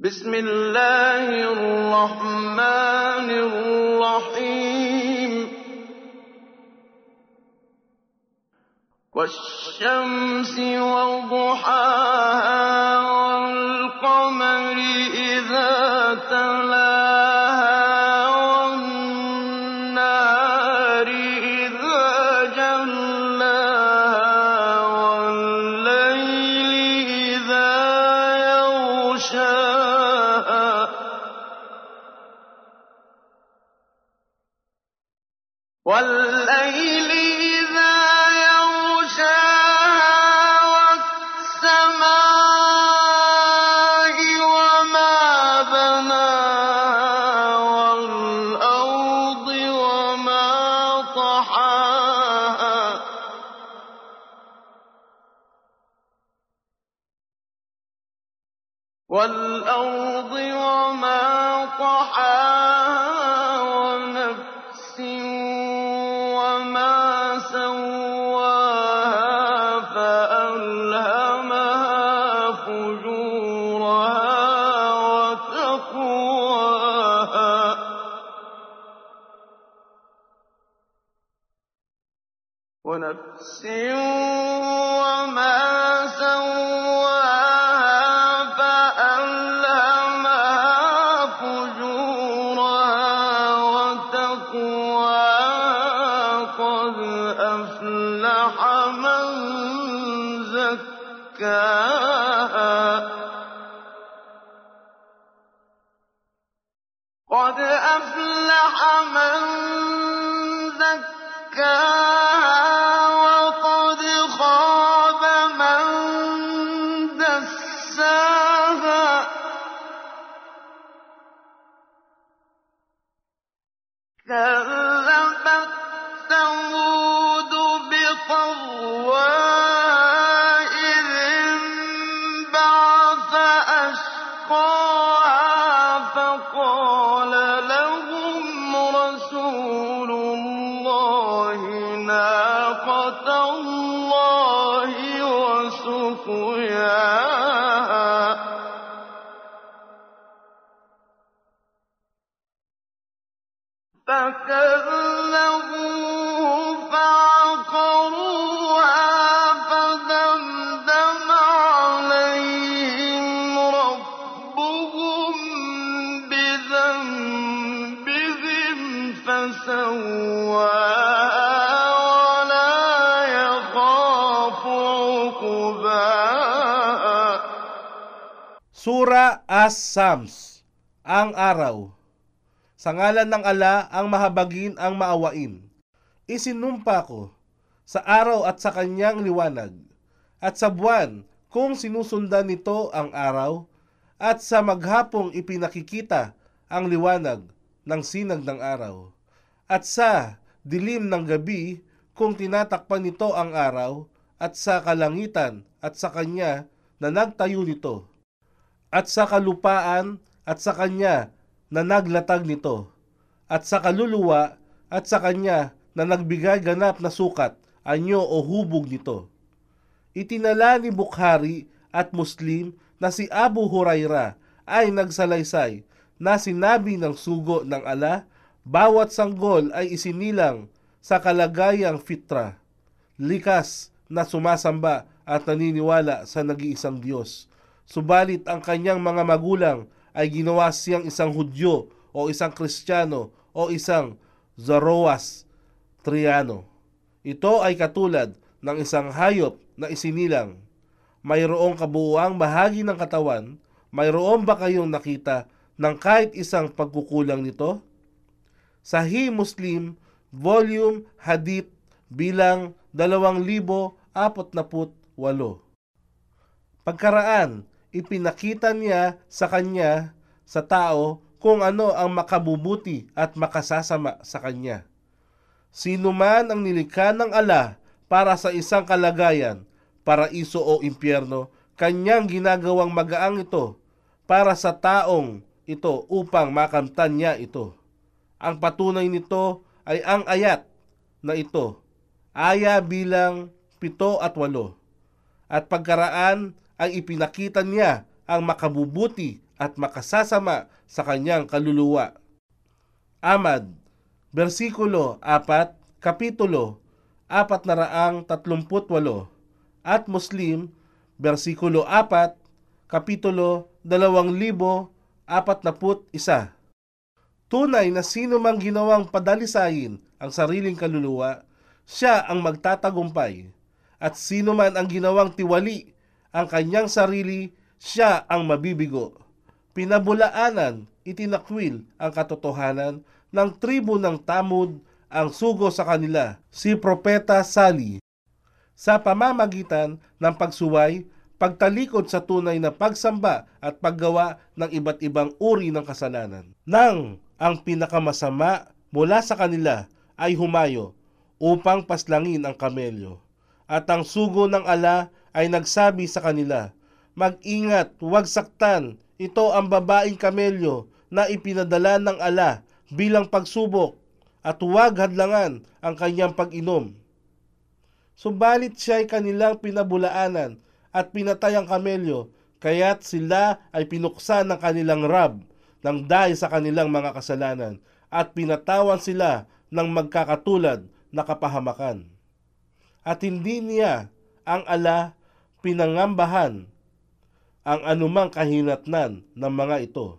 بسم الله الرحمن الرحيم. والشمس وضحاها والليل إذا يغشاها والسماء وما بناها والأرض وما طحاها. والأرض وما طحاها. ونفس وما سواها فألهمها فجورها وتقواها قد أفلح من زكاها. كذبت ثمود بطغواها إذ انبعث أشقاها فقال لهم رسول الله ناقة الله وسقياها فسواها ولا يخاف عقباها Sura As-Sams, ang araw. Sa ngalan ng ala ang mahabagin ang maawain. Isinumpa ko sa araw at sa kanyang liwanag, at sa buwan kung sinusundan nito ang araw, at sa maghapong ipinakikita ang liwanag ng sinag ng araw, at sa dilim ng gabi kung tinatakpan nito ang araw, at sa kalangitan at sa kanya na nagtayo nito at sa kalupaan at sa kanya na naglatag nito, at sa kaluluwa at sa kanya na nagbigay ganap na sukat, anyo o hubog nito. Itinala ni Bukhari at Muslim na si Abu Huraira ay nagsalaysay na sinabi ng sugo ng ala, bawat sanggol ay isinilang sa kalagayang fitra, likas na sumasamba at naniniwala sa nag-iisang Diyos. Subalit ang kanyang mga magulang ay ginawa siyang isang Hudyo o isang Kristiyano o isang Zoroastriano. Ito ay katulad ng isang hayop na isinilang. Mayroong kabuuang bahagi ng katawan, mayroon ba kayong nakita ng kahit isang pagkukulang nito? Sahih Muslim, Volume Hadith bilang 2048. Pagkaraan, ipinakita niya sa kanya, sa tao, kung ano ang makabubuti at makasasama sa kanya. Sino man ang nilikha ng ala para sa isang kalagayan, paraiso o impyerno, kanyang ginagawang magaang ito para sa taong ito upang makamtan niya ito. Ang patunay nito ay ang ayat na ito, aya bilang pito at walo. At pagkaraan ay ipinakita niya ang makabubuti at makasasama sa kanyang kaluluwa. Amad, versikulo 4, kapitulo 438 at Muslim, versikulo 4, kapitulo 2041. Tunay na sino mang ginawang padalisayin ang sariling kaluluwa, siya ang magtatagumpay. At sino man ang ginawang tiwali ang kanyang sarili, siya ang mabibigo. Pinabulaanan, itinakwil ang katotohanan ng tribo ng Tamud ang sugo sa kanila, si Propeta Sali. Sa pamamagitan ng pagsuway, pagtalikod sa tunay na pagsamba at paggawa ng iba't ibang uri ng kasalanan. Nang ang pinakamasama mula sa kanila ay humayo upang paslangin ang kamelyo. At ang sugo ng ala ay nagsabi sa kanila, Mag-ingat, huwag saktan, ito ang babaeng kamelyo na ipinadala ng ala bilang pagsubok at huwag hadlangan ang kanyang pag-inom. Subalit siya ay kanilang pinabulaanan at pinatay ang kamelyo, kaya't sila ay pinuksan ng kanilang rab ng dahil sa kanilang mga kasalanan at pinatawan sila ng magkakatulad na kapahamakan. At hindi niya ang ala pinangambahan ang anumang kahinatnan ng mga ito.